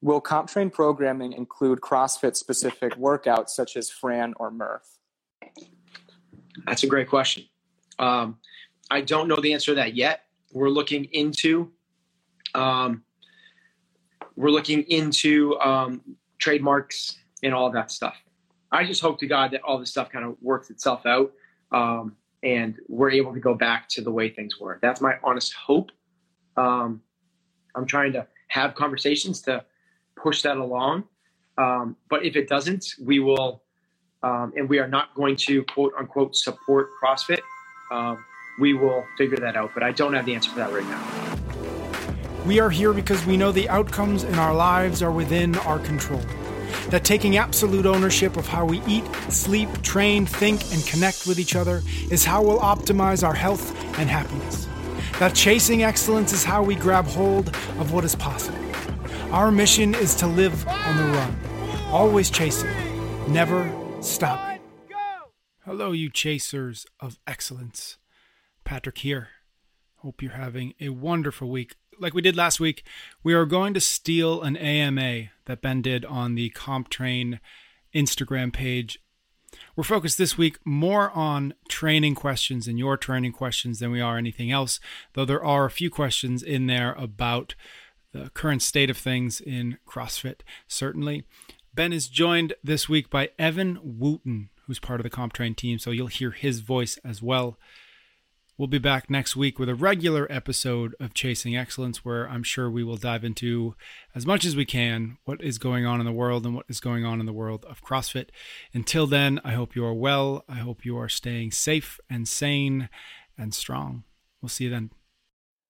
Will CompTrain programming include CrossFit specific workouts such as Fran or Murph? That's a great question. Um, I don't know the answer to that yet. We're looking into um, we're looking into um, trademarks and all that stuff. I just hope to God that all this stuff kind of works itself out um, and we're able to go back to the way things were. That's my honest hope. Um, I'm trying to have conversations to push that along. Um, but if it doesn't, we will, um, and we are not going to quote unquote support CrossFit. Um, we will figure that out, but I don't have the answer for that right now. We are here because we know the outcomes in our lives are within our control. That taking absolute ownership of how we eat, sleep, train, think, and connect with each other is how we'll optimize our health and happiness. That chasing excellence is how we grab hold of what is possible. Our mission is to live on the run, always chasing, never stopping. Hello, you chasers of excellence. Patrick here. Hope you're having a wonderful week. Like we did last week, we are going to steal an AMA that Ben did on the CompTrain Instagram page. We're focused this week more on training questions and your training questions than we are anything else, though there are a few questions in there about the current state of things in CrossFit, certainly. Ben is joined this week by Evan Wooten, who's part of the CompTrain team, so you'll hear his voice as well. We'll be back next week with a regular episode of Chasing Excellence, where I'm sure we will dive into as much as we can what is going on in the world and what is going on in the world of CrossFit. Until then, I hope you are well. I hope you are staying safe and sane and strong. We'll see you then.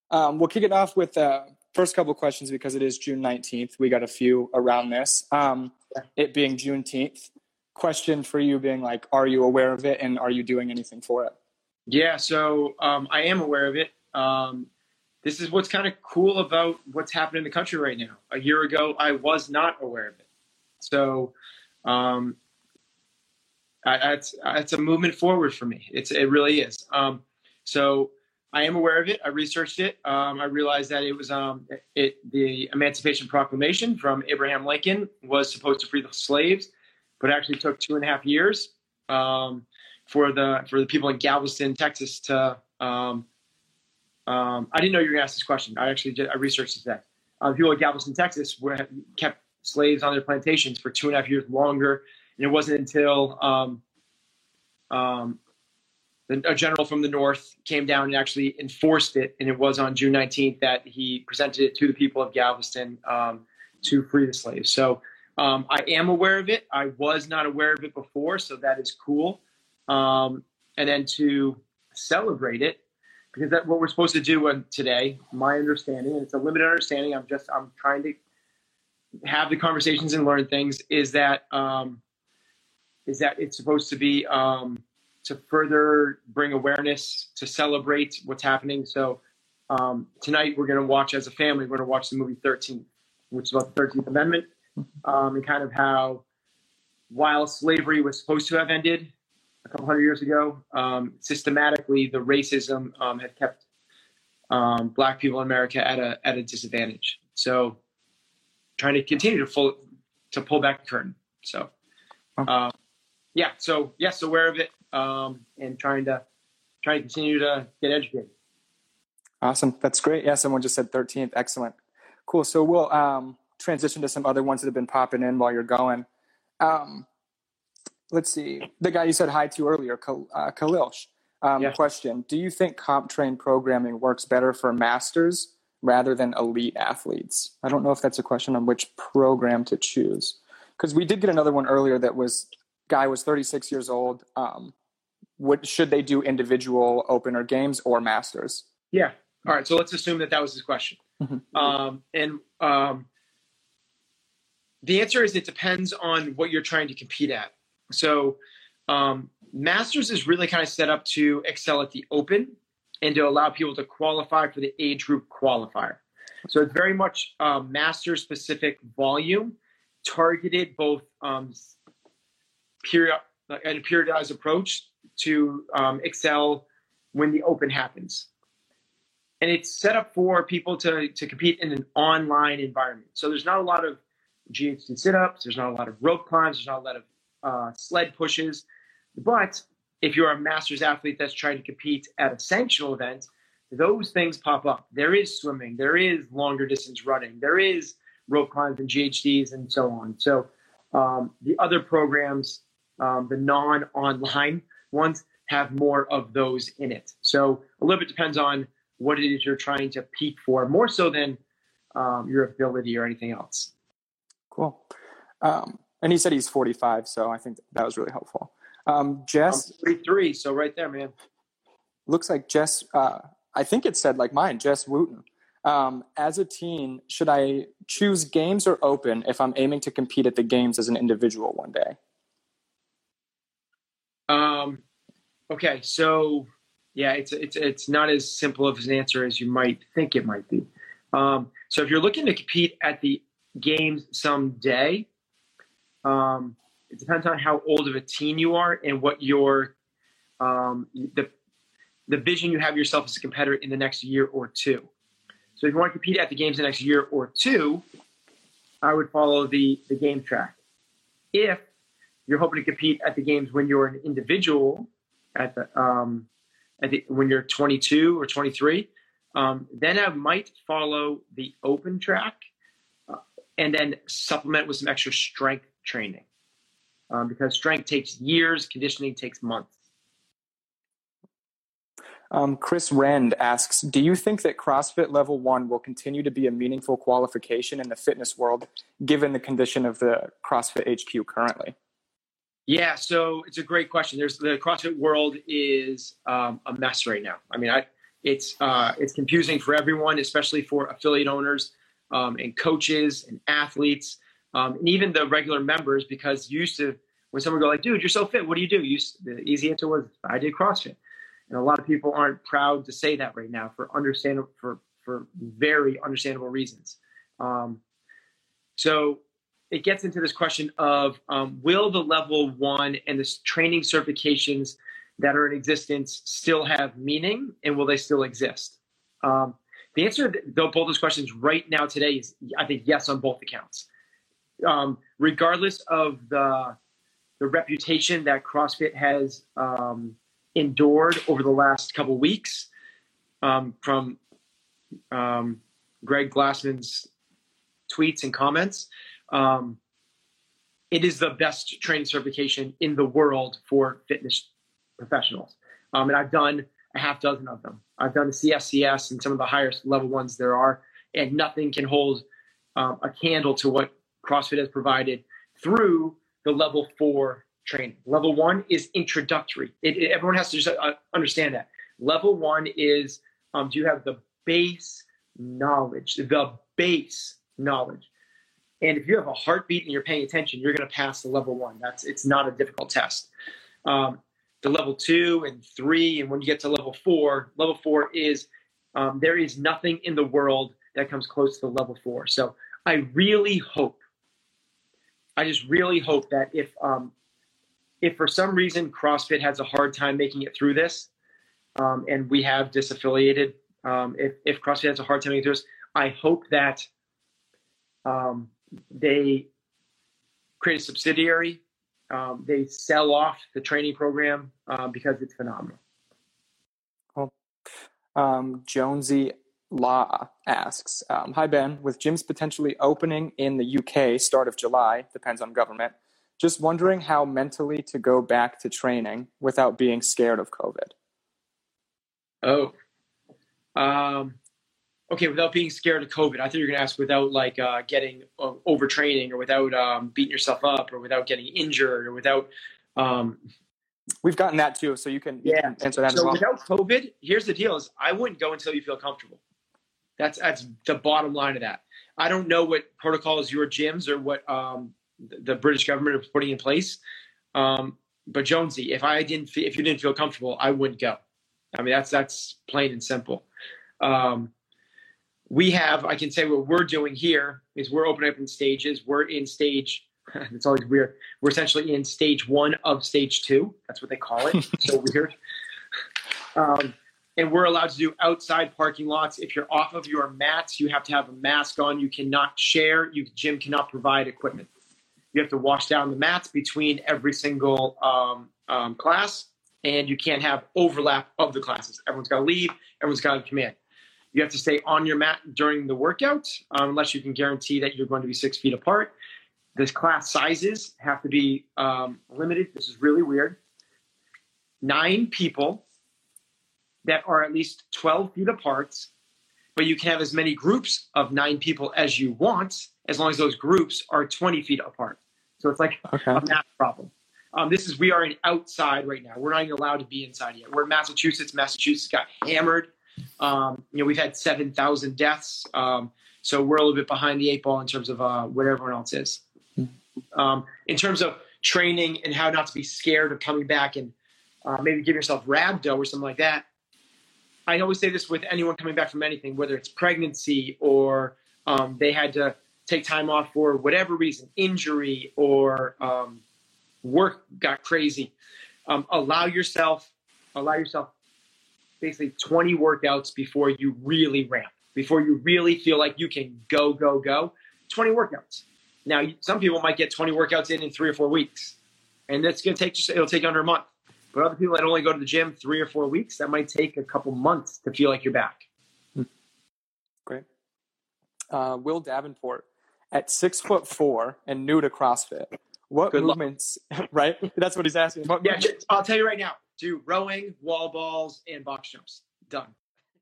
Um, we'll kick it off with uh, first couple questions because it is June 19th. We got a few around this. Um, it being Juneteenth. Question for you being like, are you aware of it and are you doing anything for it? Yeah, so um, I am aware of it. Um, this is what's kind of cool about what's happening in the country right now. A year ago, I was not aware of it. So um, I, it's, it's a movement forward for me. It's, it really is. Um, so I am aware of it. I researched it. Um, I realized that it was um, it the Emancipation Proclamation from Abraham Lincoln was supposed to free the slaves, but actually took two and a half years um, for the for the people in Galveston, Texas. To um, um, I didn't know you were going to ask this question. I actually did, I researched it today. Uh, people in Galveston, Texas, were kept slaves on their plantations for two and a half years longer, and it wasn't until um, a general from the north came down and actually enforced it, and it was on June 19th that he presented it to the people of Galveston um, to free the slaves. So um, I am aware of it. I was not aware of it before, so that is cool. Um, and then to celebrate it, because that's what we're supposed to do today. My understanding, and it's a limited understanding. I'm just I'm trying to have the conversations and learn things. Is that um, is that it's supposed to be um, to further bring awareness to celebrate what's happening. So um, tonight we're going to watch as a family. We're going to watch the movie 13, which is about the 13th Amendment um, and kind of how while slavery was supposed to have ended a couple hundred years ago, um, systematically the racism um, had kept um, black people in America at a at a disadvantage. So trying to continue to full to pull back the curtain. So. Uh, yeah, so yes, aware of it um, and trying to trying to continue to get educated. Awesome, that's great. Yeah, someone just said 13th. Excellent, cool. So we'll um, transition to some other ones that have been popping in while you're going. Um, let's see, the guy you said hi to earlier, uh, Khalilsh. Um, yeah. Question: Do you think CompTrain programming works better for masters rather than elite athletes? I don't know if that's a question on which program to choose because we did get another one earlier that was guy was 36 years old. Um, what should they do individual opener games or masters? Yeah. All right. So let's assume that that was his question. Mm-hmm. Um, and um, the answer is it depends on what you're trying to compete at. So um, masters is really kind of set up to excel at the open and to allow people to qualify for the age group qualifier. So it's very much uh, master specific volume targeted both um, period and a periodized approach to um, excel when the open happens. And it's set up for people to, to compete in an online environment. So there's not a lot of GHD sit ups, there's not a lot of rope climbs, there's not a lot of uh, sled pushes. But if you're a masters athlete that's trying to compete at a sanctional event, those things pop up. There is swimming, there is longer distance running, there is rope climbs and GHDs and so on. So um, the other programs, um, the non online ones, have more of those in it. So a little bit depends on what it is you're trying to peak for, more so than um, your ability or anything else. Cool. Um, and he said he's 45, so I think that was really helpful. Um, Jess, I'm 33, so right there, man. Looks like Jess. Uh, I think it said like mine, Jess Wooten. Um, as a teen, should I choose games or open if I'm aiming to compete at the games as an individual one day? Um, okay, so yeah, it's it's it's not as simple of an answer as you might think it might be. Um, so if you're looking to compete at the games someday, um, it depends on how old of a teen you are and what your um, the the vision you have yourself as a competitor in the next year or two. So if you want to compete at the games the next year or two, I would follow the the game track. If you're hoping to compete at the games when you're an individual at the um, at the, when you're 22 or 23, um, then I might follow the open track uh, and then supplement with some extra strength training um, because strength takes years, conditioning takes months. Um, Chris Rend asks Do you think that CrossFit Level 1 will continue to be a meaningful qualification in the fitness world given the condition of the CrossFit HQ currently? Yeah, so it's a great question. There's the CrossFit world is um, a mess right now. I mean, I, it's uh, it's confusing for everyone, especially for affiliate owners um, and coaches and athletes, um, and even the regular members. Because used to when someone go like, "Dude, you're so fit. What do you do?" You, the easy answer was, "I did CrossFit." And a lot of people aren't proud to say that right now for understandable for for very understandable reasons. Um, so it gets into this question of um, will the level one and the training certifications that are in existence still have meaning and will they still exist? Um, the answer to both those questions right now today is I think yes on both accounts. Um, regardless of the the reputation that CrossFit has um, endured over the last couple weeks um, from um, Greg Glassman's tweets and comments, um, it is the best training certification in the world for fitness professionals. Um, and I've done a half dozen of them. I've done the CSCS and some of the highest level ones there are, and nothing can hold um, a candle to what CrossFit has provided through the level four training. Level one is introductory. It, it, everyone has to just uh, understand that. Level one is um, do you have the base knowledge, the base knowledge. And if you have a heartbeat and you're paying attention, you're going to pass the level one. That's it's not a difficult test. Um, the level two and three, and when you get to level four, level four is um, there is nothing in the world that comes close to the level four. So I really hope, I just really hope that if um, if for some reason CrossFit has a hard time making it through this, um, and we have disaffiliated, um, if if CrossFit has a hard time making it through this, I hope that um, they create a subsidiary. Um, they sell off the training program um, because it's phenomenal. Cool. Um, Jonesy Law asks, um, "Hi Ben, with gyms potentially opening in the UK start of July, depends on government. Just wondering how mentally to go back to training without being scared of COVID." Oh, um, okay, without being scared of COVID. I thought you were going to ask without like uh, getting uh, overtraining or without um, beating yourself up or without getting injured or without. Um, We've gotten that too, so you can, you yeah. can answer that so as well. without COVID, here's the deal: is I wouldn't go until you feel comfortable. That's that's the bottom line of that. I don't know what protocols your gyms or what um, the British government are putting in place. Um, but Jonesy, if I didn't, if you didn't feel comfortable, I wouldn't go. I mean, that's that's plain and simple. Um, we have, I can say what we're doing here is we're opening up in stages. We're in stage, it's always weird. We're essentially in stage one of stage two. That's what they call it. so weird. Um, and we're allowed to do outside parking lots. If you're off of your mats, you have to have a mask on. You cannot share. You gym cannot provide equipment. You have to wash down the mats between every single um, um, class, and you can't have overlap of the classes. Everyone's got to leave. Everyone's got to come in. You have to stay on your mat during the workout um, unless you can guarantee that you're going to be six feet apart. The class sizes have to be um, limited. This is really weird. Nine people that are at least 12 feet apart, but you can have as many groups of nine people as you want, as long as those groups are 20 feet apart. So it's like okay. a math problem. Um, this is we are in outside right now. We're not even allowed to be inside yet. We're in Massachusetts. Massachusetts got hammered. Um, you know, we've had 7,000 deaths. Um, so we're a little bit behind the eight ball in terms of uh, what everyone else is. Um, in terms of training and how not to be scared of coming back and uh, maybe give yourself rhabdo or something like that. I always say this with anyone coming back from anything, whether it's pregnancy or um, they had to take time off for whatever reason, injury or um, work got crazy. Um, allow yourself, allow yourself basically 20 workouts before you really ramp, before you really feel like you can go, go, go. 20 workouts. Now, some people might get 20 workouts in in three or four weeks, and that's going to take just, it'll take under a month. But other people that only go to the gym three or four weeks, that might take a couple months to feel like you're back. Hmm. Great. Uh, Will Davenport, at six foot four and new to CrossFit, what Good movements, right? That's what he's asking. What yeah, movements? I'll tell you right now do rowing, wall balls, and box jumps. Done.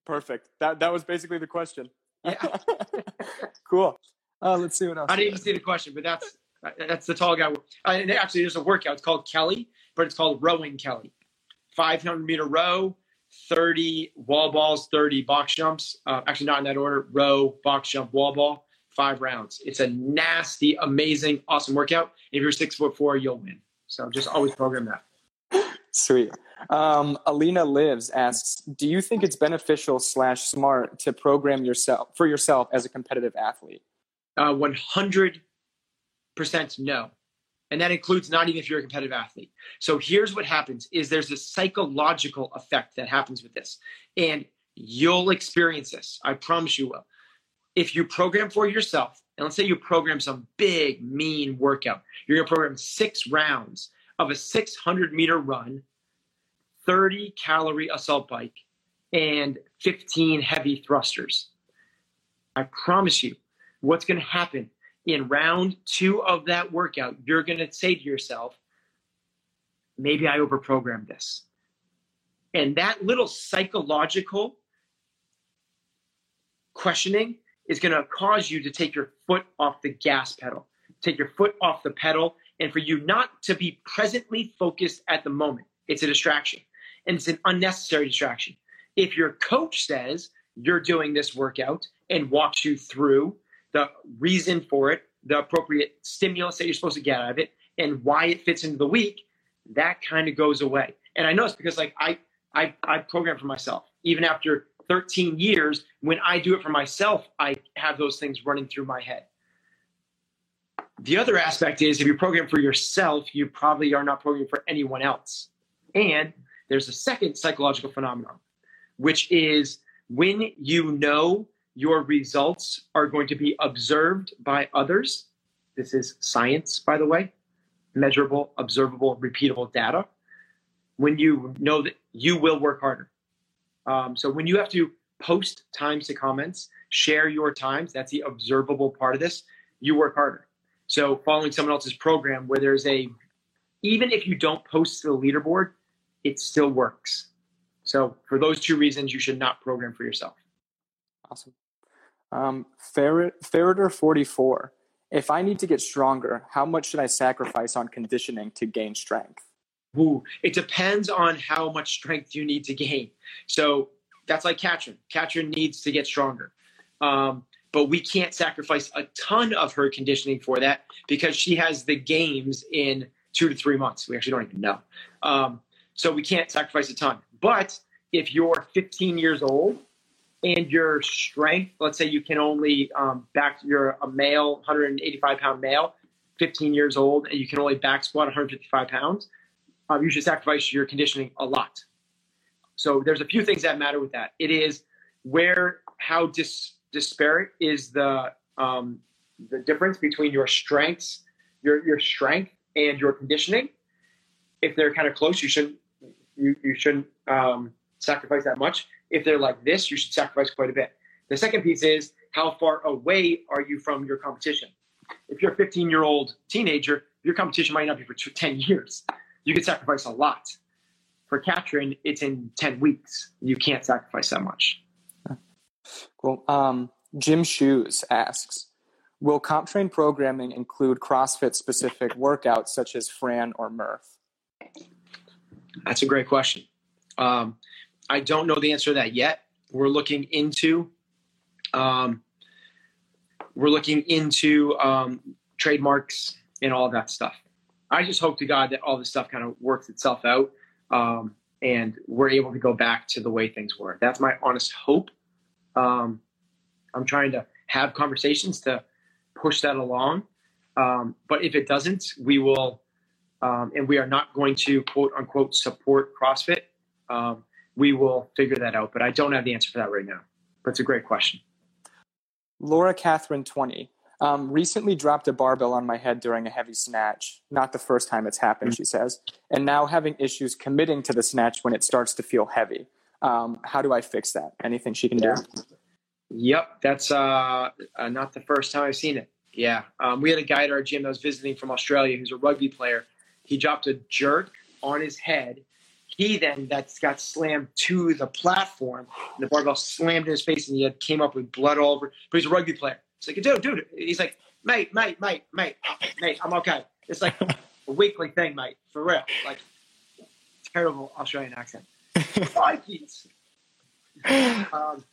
Perfect. That, that was basically the question. Yeah. cool. Uh, let's see what else. I didn't even see the question, but that's that's the tall guy. Uh, and actually, there's a workout. It's called Kelly but it's called Rowing Kelly. 500 meter row, 30 wall balls, 30 box jumps. Uh, actually, not in that order row, box jump, wall ball, five rounds. It's a nasty, amazing, awesome workout. If you're six foot four, you'll win. So just always program that. Sweet. Um, Alina Lives asks, do you think it's beneficial slash smart to program yourself for yourself as a competitive athlete? Uh, 100% no and that includes not even if you're a competitive athlete so here's what happens is there's a psychological effect that happens with this and you'll experience this i promise you will if you program for yourself and let's say you program some big mean workout you're going to program six rounds of a 600 meter run 30 calorie assault bike and 15 heavy thrusters i promise you what's going to happen in round two of that workout, you're going to say to yourself, maybe I overprogrammed this. And that little psychological questioning is going to cause you to take your foot off the gas pedal, take your foot off the pedal, and for you not to be presently focused at the moment. It's a distraction, and it's an unnecessary distraction. If your coach says you're doing this workout and walks you through the reason for it, the appropriate stimulus that you're supposed to get out of it, and why it fits into the week, that kind of goes away. And I know it's because like I I I program for myself. Even after 13 years, when I do it for myself, I have those things running through my head. The other aspect is if you program for yourself, you probably are not programming for anyone else. And there's a second psychological phenomenon, which is when you know your results are going to be observed by others. This is science, by the way, measurable, observable, repeatable data. When you know that you will work harder. Um, so when you have to post times to comments, share your times, that's the observable part of this, you work harder. So following someone else's program where there's a, even if you don't post to the leaderboard, it still works. So for those two reasons, you should not program for yourself. Awesome. Um, Ferreter 44. If I need to get stronger, how much should I sacrifice on conditioning to gain strength? Ooh, it depends on how much strength you need to gain. So that's like Katrin. Katrin needs to get stronger. Um, but we can't sacrifice a ton of her conditioning for that because she has the games in two to three months. We actually don't even know. Um, so we can't sacrifice a ton. But if you're 15 years old and your strength, let's say you can only um, back, you're a male, 185 pound male, 15 years old, and you can only back squat 155 pounds, um, you should sacrifice your conditioning a lot. So there's a few things that matter with that. It is where how dis, disparate is the um, the difference between your strengths, your your strength and your conditioning. If they're kind of close, you shouldn't you, you shouldn't um, sacrifice that much. If they're like this, you should sacrifice quite a bit. The second piece is how far away are you from your competition? If you're a 15 year old teenager, your competition might not be for 10 years. You could sacrifice a lot. For Katrin, it's in 10 weeks. You can't sacrifice that much. Cool. Um, Jim Shoes asks Will CompTrain programming include CrossFit specific workouts such as Fran or Murph? That's a great question. Um, I don't know the answer to that yet. We're looking into um, we're looking into um, trademarks and all that stuff. I just hope to God that all this stuff kind of works itself out um, and we're able to go back to the way things were. That's my honest hope. Um, I'm trying to have conversations to push that along. Um, but if it doesn't, we will, um, and we are not going to quote unquote support CrossFit. Um, we will figure that out. But I don't have the answer for that right now. But it's a great question. Laura Catherine 20 um, recently dropped a barbell on my head during a heavy snatch. Not the first time it's happened, she says. And now having issues committing to the snatch when it starts to feel heavy. Um, how do I fix that? Anything she can do? Yep, that's uh, uh, not the first time I've seen it. Yeah, um, we had a guy at our gym that was visiting from Australia who's a rugby player. He dropped a jerk on his head. He then that's got slammed to the platform. And the barbell slammed in his face, and he had came up with blood all over. But he's a rugby player. It's like, dude, dude. He's like, mate, mate, mate, mate, mate. I'm okay. It's like a weekly thing, mate, for real. Like terrible Australian accent. Vikings. um,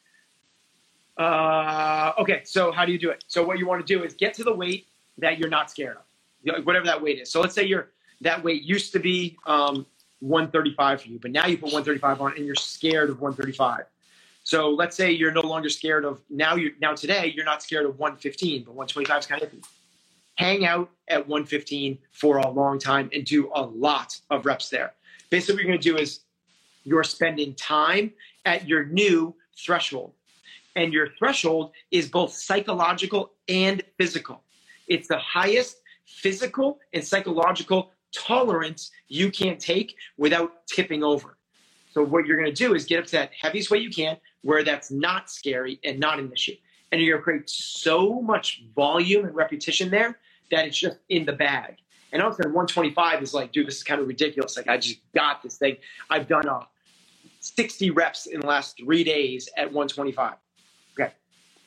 uh, okay, so how do you do it? So what you want to do is get to the weight that you're not scared of, whatever that weight is. So let's say you're that weight used to be um, 135 for you, but now you put 135 on and you're scared of 135. So let's say you're no longer scared of now. You now today you're not scared of 115, but 125 is kind of hang out at 115 for a long time and do a lot of reps there. Basically, what you're going to do is you're spending time at your new threshold. And your threshold is both psychological and physical. It's the highest physical and psychological tolerance you can't take without tipping over. So, what you're going to do is get up to that heaviest weight you can, where that's not scary and not an issue. And you're going to create so much volume and repetition there that it's just in the bag. And all of a sudden, 125 is like, dude, this is kind of ridiculous. Like, I just got this thing. I've done a 60 reps in the last three days at 125. Okay.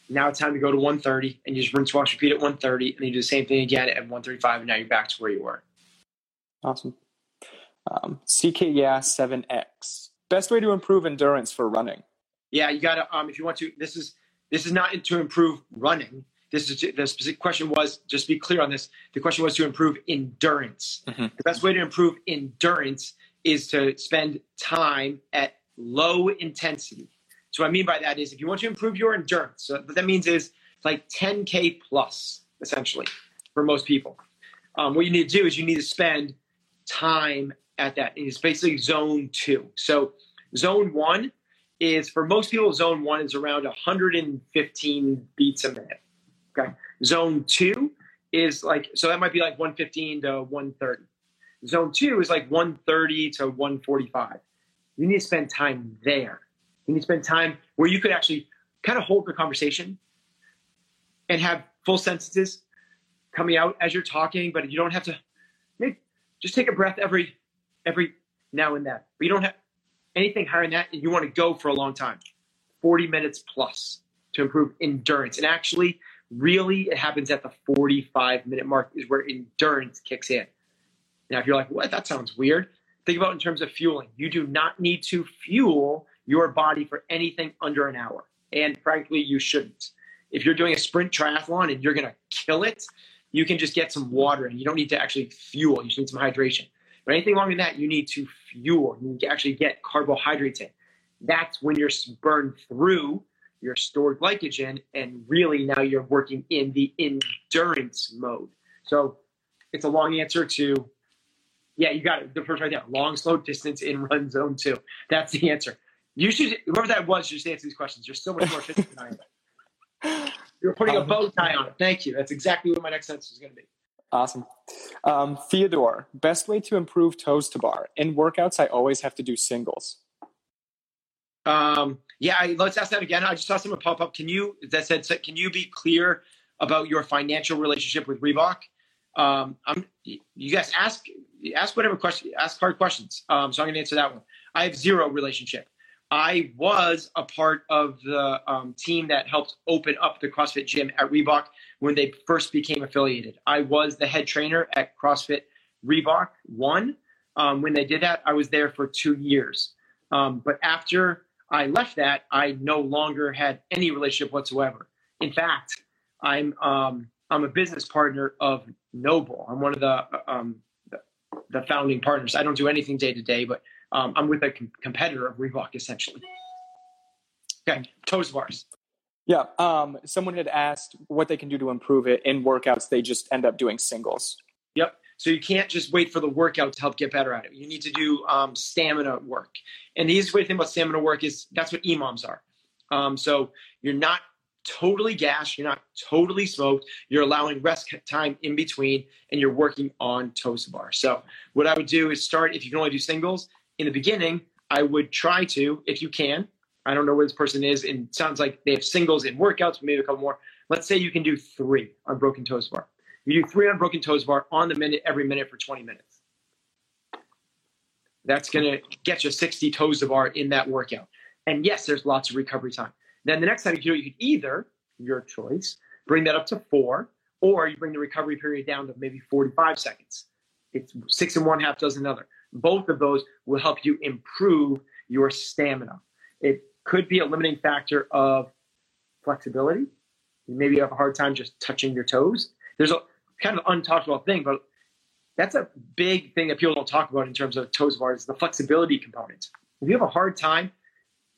Now it's time to go to 130 and you just rinse, wash, repeat at 130 and you do the same thing again at 135 and now you're back to where you were. Awesome. Um, CK 7X. Best way to improve endurance for running. Yeah, you got to, um, if you want to, this is, this is not to improve running. This is the specific question was just be clear on this. The question was to improve endurance. Mm-hmm. The best way to improve endurance is to spend time at low intensity. So what I mean by that is if you want to improve your endurance, so what that means is like 10K plus, essentially, for most people. Um, what you need to do is you need to spend time at that. It's basically zone two. So zone one is for most people, zone one is around 115 beats a minute. Okay. Zone two is like, so that might be like 115 to 130. Zone two is like 130 to 145. You need to spend time there. You need to spend time where you could actually kind of hold the conversation and have full sentences coming out as you're talking, but you don't have to just take a breath every every now and then. But you don't have anything higher than that, and you want to go for a long time. 40 minutes plus to improve endurance. And actually, really, it happens at the 45 minute mark, is where endurance kicks in. Now, if you're like, what? That sounds weird think about it in terms of fueling. You do not need to fuel your body for anything under an hour. And frankly, you shouldn't. If you're doing a sprint triathlon and you're going to kill it, you can just get some water and you don't need to actually fuel. You just need some hydration. But anything longer than that, you need to fuel. You need to actually get carbohydrates in. That's when you're burned through your stored glycogen, and really now you're working in the endurance mode. So it's a long answer to yeah, you got it. The first right there. Long, slow distance in run zone two. That's the answer. You should, whoever that was, just answer these questions. You're so much more efficient than I am. You're putting a um, bow tie on it. Thank you. That's exactly what my next sentence is going to be. Awesome. Um, Theodore, best way to improve toes to bar. In workouts, I always have to do singles. Um, yeah, I, let's ask that again. I just saw someone pop up. Can you, that said, can you be clear about your financial relationship with Reebok? Um, I'm, you guys ask, ask whatever question, ask hard questions. Um, so I'm going to answer that one. I have zero relationship. I was a part of the um, team that helped open up the CrossFit gym at Reebok when they first became affiliated. I was the head trainer at CrossFit Reebok One. Um, when they did that, I was there for two years. Um, but after I left that, I no longer had any relationship whatsoever. In fact, I'm um, I'm a business partner of NOBULL. I'm one of the, um, the, the founding partners. I don't do anything day to day, but um, I'm with a com- competitor of Reebok essentially. Okay, toes bars. Yeah, um, someone had asked what they can do to improve it in workouts. They just end up doing singles. Yep. So you can't just wait for the workout to help get better at it. You need to do um, stamina work. And the easiest way to think about stamina work is that's what EMOMs are. Um, so you're not totally gassed, you're not totally smoked, you're allowing rest time in between, and you're working on toes to bar. So what I would do is start, if you can only do singles, in the beginning, I would try to, if you can. I don't know where this person is, and sounds like they have singles in workouts, maybe a couple more. Let's say you can do three on broken toes bar. You do three on broken toes bar on the minute every minute for 20 minutes. That's to get you 60 toes of bar in that workout. And yes, there's lots of recovery time. Then the next time you do it, you could either, your choice, bring that up to four, or you bring the recovery period down to maybe 45 seconds. It's six and one half does another. Both of those will help you improve your stamina. It could be a limiting factor of flexibility. Maybe you have a hard time just touching your toes. There's a kind of about thing, but that's a big thing that people don't talk about in terms of toes bars, the flexibility component. If you have a hard time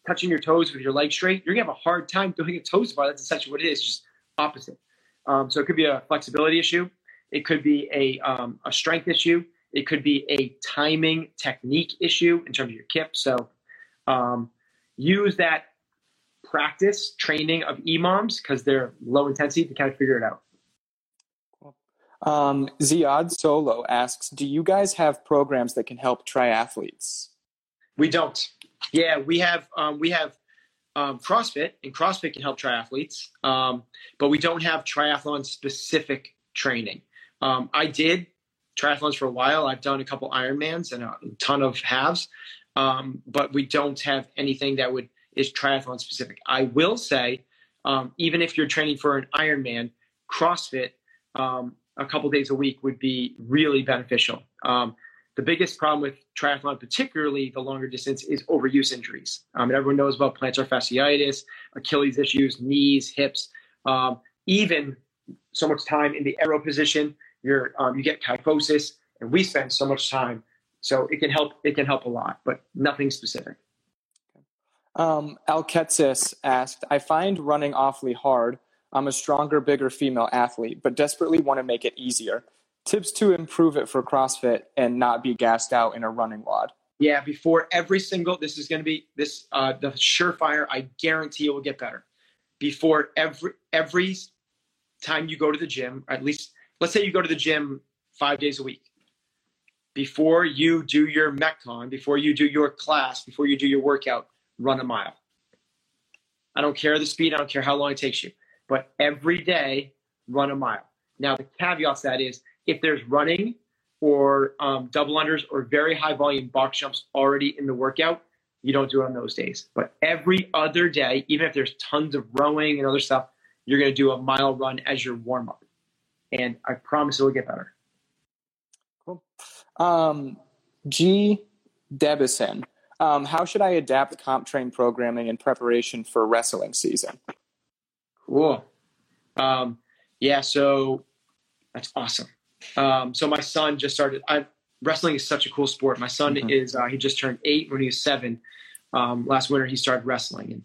touching your toes with your legs straight, you're gonna have a hard time doing a toes bar. That's essentially what it is, just opposite. Um, so it could be a flexibility issue. It could be a, um, a strength issue. It could be a timing technique issue in terms of your kip. So um, use that practice training of EMOMs because they're low intensity to kind of figure it out. Um, Ziad Solo asks, do you guys have programs that can help triathletes? We don't. Yeah, we have um, we have um, CrossFit, and CrossFit can help triathletes, um, but we don't have triathlon specific training. Um, I did triathlons for a while. I've done a couple Ironmans and a ton of halves, um, but we don't have anything that would is triathlon specific. I will say, um, even if you're training for an Ironman, CrossFit um, a couple days a week would be really beneficial. Um, the biggest problem with triathlon, particularly the longer distance, is overuse injuries. Um, and everyone knows about plantar fasciitis, Achilles issues, knees, hips, um, even so much time in the aero position you're um, you get kyphosis, and we spend so much time. So it can help. It can help a lot, but nothing specific. Um, Alketsis asked, "I find running awfully hard. I'm a stronger, bigger female athlete, but desperately want to make it easier. Tips to improve it for CrossFit and not be gassed out in a running WOD. Yeah, before every single, this is going to be this uh, the surefire. I guarantee it will get better. Before every every time you go to the gym, at least let's say you go to the gym five days a week. Before you do your Metcon, before you do your class, before you do your workout, run a mile. I don't care the speed, I don't care how long it takes you, but every day, run a mile. Now, the caveat to that is if there's running or um, double unders or very high volume box jumps already in the workout, you don't do it on those days. But every other day, even if there's tons of rowing and other stuff, you're going to do a mile run as your warm up and I promise it will get better. Cool. Um, G. Debison, um, how should I adapt CompTrain programming in preparation for wrestling season? Cool. Um, yeah, so that's awesome. Um, so my son just started. I, wrestling is such a cool sport. My son mm-hmm. is uh, he just turned eight when he was seven. Um, last winter he started wrestling, and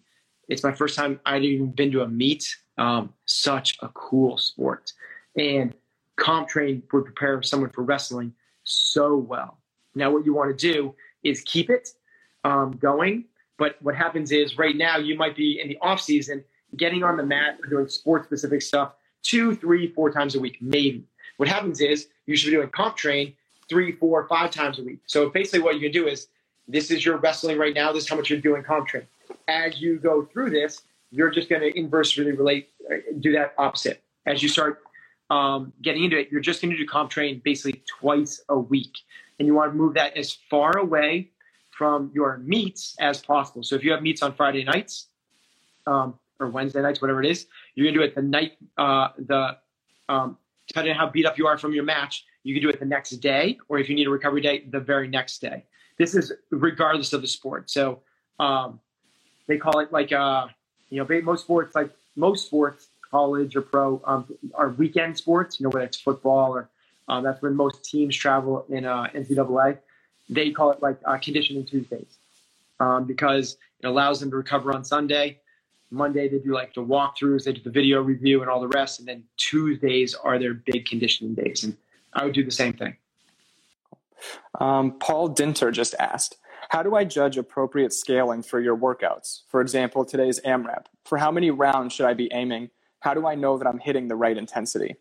it's my first time I'd even been to a meet. Um, such a cool sport and CompTrain would prepare someone for wrestling so well. Now, what you want to do is keep it um, going, But what happens is right now you might be in the off season getting on the mat or doing sports specific stuff two, three, four times a week, maybe. What happens is you should be doing CompTrain three, four, five times a week. So basically, what you can do is this is your wrestling right now. This is how much you're doing CompTrain. As you go through this, you're just going to inversely relate, uh, do that opposite. As you start um, getting into it, you're just going to do CompTrain basically twice a week, and you want to move that as far away from your meets as possible. So if you have meets on Friday nights um, or Wednesday nights, whatever it is, you're going to do it the night uh, the um, depending on how beat up you are from your match, you can do it the next day, or if you need a recovery day, the very next day. This is regardless of the sport. So um, they call it like uh, you know most sports like most sports, college or pro, um, are weekend sports. You know whether it's football or um, that's when most teams travel in uh, NCAA. They call it like uh, conditioning Tuesdays um, because it allows them to recover on Sunday Monday they do like the walkthroughs, they do the video review and all the rest, and then Tuesdays are their big conditioning days. And I would do the same thing. Um, Paul Dinter just asked, how do I judge appropriate scaling for your workouts? For example, today's AMRAP. For how many rounds should I be aiming? How do I know that I'm hitting the right intensity?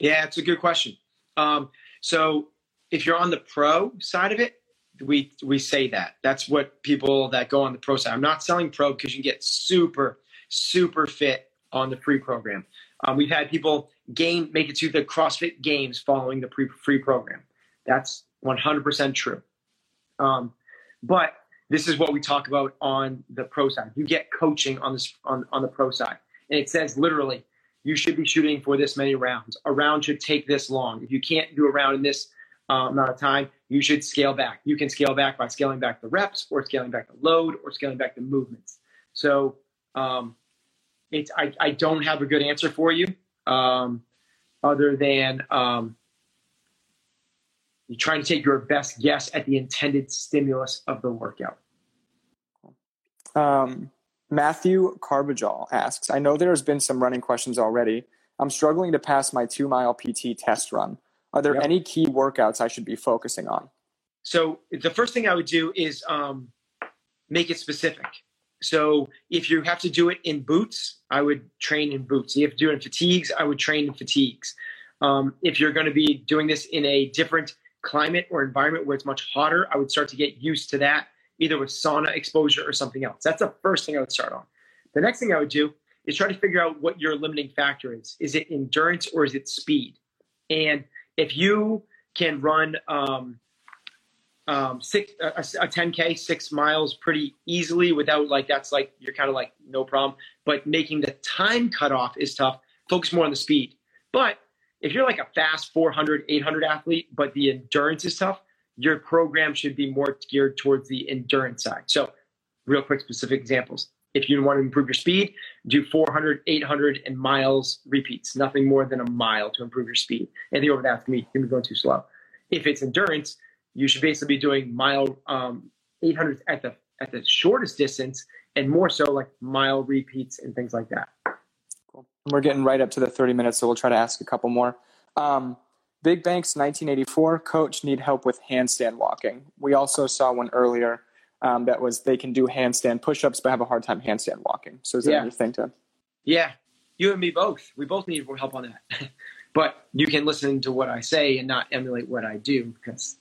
Yeah, it's a good question. Um, so if you're on the pro side of it, we we say that. That's what people that go on the pro side. I'm not selling pro because you can get super super fit on the free program. Um, we've had people gain make it to the CrossFit Games following the pre- free program. That's 100% true. Um, but this is what we talk about on the pro side. You get coaching on this on, on the pro side, and it says literally you should be shooting for this many rounds. A round should take this long. If you can't do a round in this uh, amount of time, you should scale back. You can scale back by scaling back the reps or scaling back the load or scaling back the movements. So um, it's I, I don't have a good answer for you um, other than um, you're trying to take your best guess at the intended stimulus of the workout. Um, Matthew Carbajal asks, I know there has been some running questions already. I'm struggling to pass my two mile PT test run. Are there yep. any key workouts I should be focusing on? So the first thing I would do is um, make it specific. So if you have to do it in boots, I would train in boots. If you have to do it in fatigues, I would train in fatigues. Um, if you're going to be doing this in a different climate or environment where it's much hotter, I would start to get used to that, either with sauna exposure or something else. That's the first thing I would start on. The next thing I would do is try to figure out what your limiting factor is. Is it endurance or is it speed? And if you can run um, um, six a, a 10k six miles pretty easily without like that's like you're kind of like no problem but making the time cutoff is tough focus more on the speed but if you're like a fast 400 800 athlete but the endurance is tough your program should be more geared towards the endurance side so real quick specific examples if you want to improve your speed, do 400, 800 and miles repeats, nothing more than a mile to improve your speed. Anything over that's going to be going too slow. If it's endurance, you should basically be doing mile um, 800 at the at the shortest distance and more so like mile repeats and things like that. Cool. We're getting right up to the 30 minutes, so we'll try to ask a couple more. Um, Big Banks 1984, coach need help with handstand walking. We also saw one earlier um, that was they can do handstand push-ups but have a hard time handstand walking. So is that yeah. anything to? Yeah, you and me both. We both need help on that. but you can listen to what I say and not emulate what I do because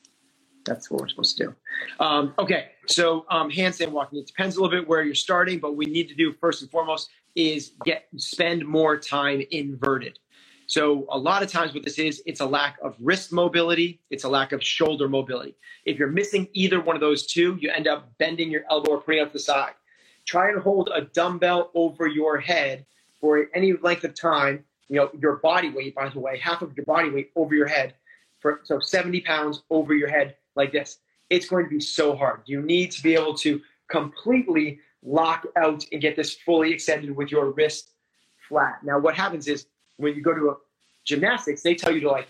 that's what we're supposed to do. Um, okay, so um, handstand walking. It depends a little bit where you're starting, but we need to do first and foremost is get spend more time inverted. So a lot of times what this is, it's a lack of wrist mobility, it's a lack of shoulder mobility. If you're missing either one of those two, you end up bending your elbow or putting to the side. Try and hold a dumbbell over your head for any length of time, you know, your body weight, by the way, half of your body weight over your head for so 70 pounds over your head like this. It's going to be so hard. You need to be able to completely lock out and get this fully extended with your wrist flat. Now, what happens is when you go to a gymnastics, they tell you to like,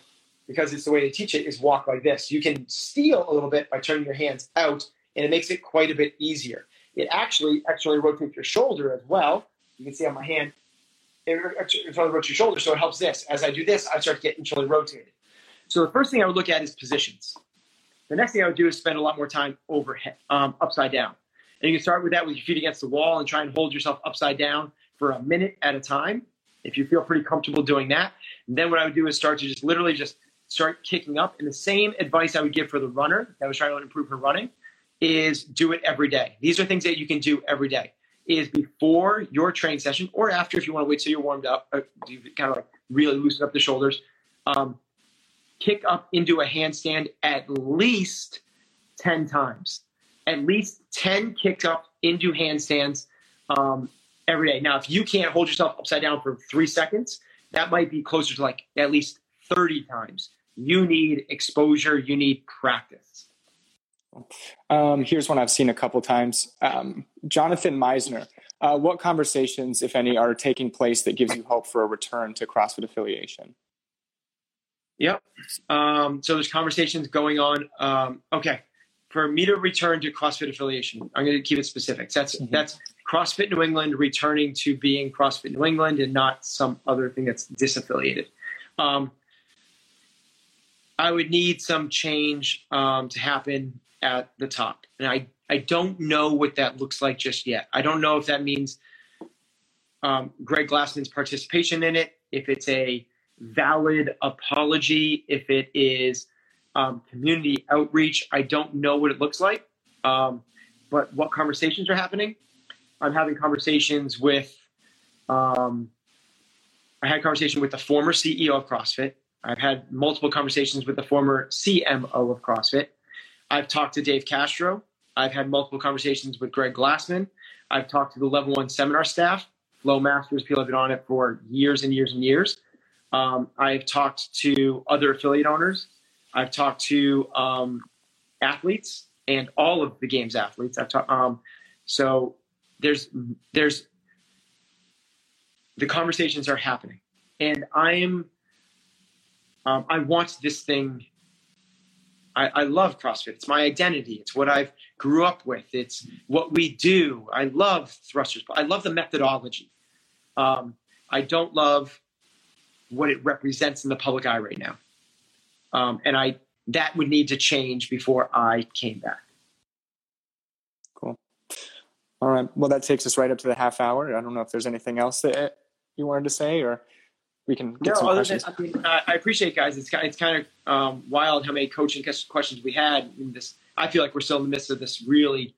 because it's the way they teach it, is walk like this. You can steal a little bit by turning your hands out, and it makes it quite a bit easier. It actually actually rotates your shoulder as well. You can see on my hand, it actually rotates your shoulder, so it helps this. As I do this, I start getting fully rotated. So the first thing I would look at is positions. The next thing I would do is spend a lot more time overhead, um, upside down. And you can start with that with your feet against the wall and try and hold yourself upside down for a minute at a time. If you feel pretty comfortable doing that, then what I would do is start to just literally just start kicking up. And the same advice I would give for the runner that was trying to improve her running is do it every day. These are things that you can do every day. Is before your training session or after if you want to wait till you're warmed up, uh, kind of like really loosen up the shoulders. Um, kick up into a handstand at least 10 times. At least 10 kick up into handstands um, every day. Now, if you can't hold yourself upside down for three seconds, that might be closer to like at least 30 times. You need exposure, you need practice. Um, here's one I've seen a couple times. Um, Jonathan Meisner. Uh, what conversations, if any, are taking place that gives you hope for a return to CrossFit affiliation? Yep. Um, so there's conversations going on. Um, okay, for me to return to CrossFit affiliation, I'm going to keep it specific. That's mm-hmm. that's CrossFit New England returning to being CrossFit New England and not some other thing that's disaffiliated. Um, I would need some change um, to happen at the top, and I I don't know what that looks like just yet. I don't know if that means um, Greg Glassman's participation in it, if it's a valid apology, if it is um, community outreach. I don't know what it looks like, um, but what conversations are happening? I'm having conversations with. Um, I had a conversation with the former CEO of CrossFit. I've had multiple conversations with the former CMO of CrossFit. I've talked to Dave Castro. I've had multiple conversations with Greg Glassman. I've talked to the level one seminar staff, Flow Masters, people have been on it for years and years and years. Um, I've talked to other affiliate owners. I've talked to um, athletes and all of the games athletes. I've talked. Um, so there's there's the conversations are happening, and I'm um, I want this thing. I, I love CrossFit. It's my identity. It's what I've grew up with. It's what we do. I love thrusters. I love the methodology. Um, I don't love what it represents in the public eye right now. Um, and I that would need to change before I came back. Cool. All right. Well, that takes us right up to the half hour. I don't know if there's anything else that you wanted to say, or we can get no, some questions. Than, I, mean, I appreciate, guys. It's kind of, it's kind of um, wild how many coaching questions we had in this. I feel like we're still in the midst of this really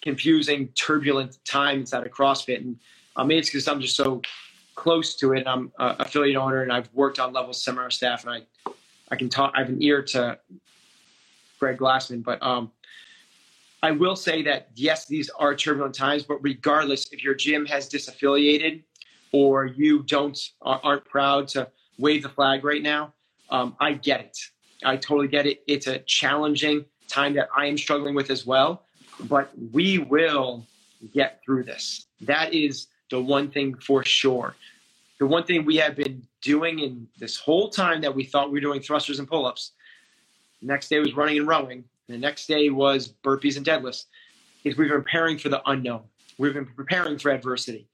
confusing, turbulent time inside of CrossFit, and uh, maybe it's because I'm just so close to it. I'm an affiliate owner, and I've worked on level seminar staff, and I I can talk. I have an ear to Greg Glassman, but um, I will say that yes, these are turbulent times. But regardless, if your gym has disaffiliated or you don't aren't proud to wave the flag right now, um, I get it. I totally get it. It's a challenging time that I am struggling with as well. But we will get through this. That is the one thing for sure. The one thing we have been doing in this whole time that we thought we were doing thrusters and pull ups, next day was running and rowing, and the next day was burpees and deadlifts, is we've been preparing for the unknown. We've been preparing for adversity.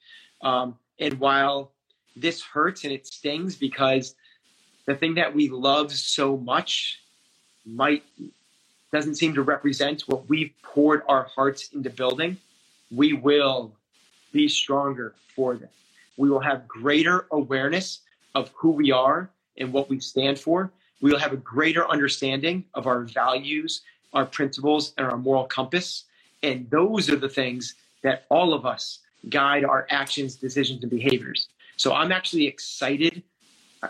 Um, and while this hurts and it stings because the thing that we love so much might doesn't seem to represent what we've poured our hearts into building, we will be stronger for them. We will have greater awareness of who we are and what we stand for. We will have a greater understanding of our values, our principles, and our moral compass. And those are the things that all of us guide our actions, decisions, and behaviors. So I'm actually excited. Uh,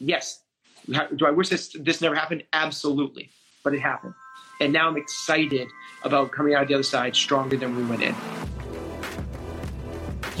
yes. Do I wish this this never happened? Absolutely. But it happened. And now I'm excited about coming out the other side stronger than we went in.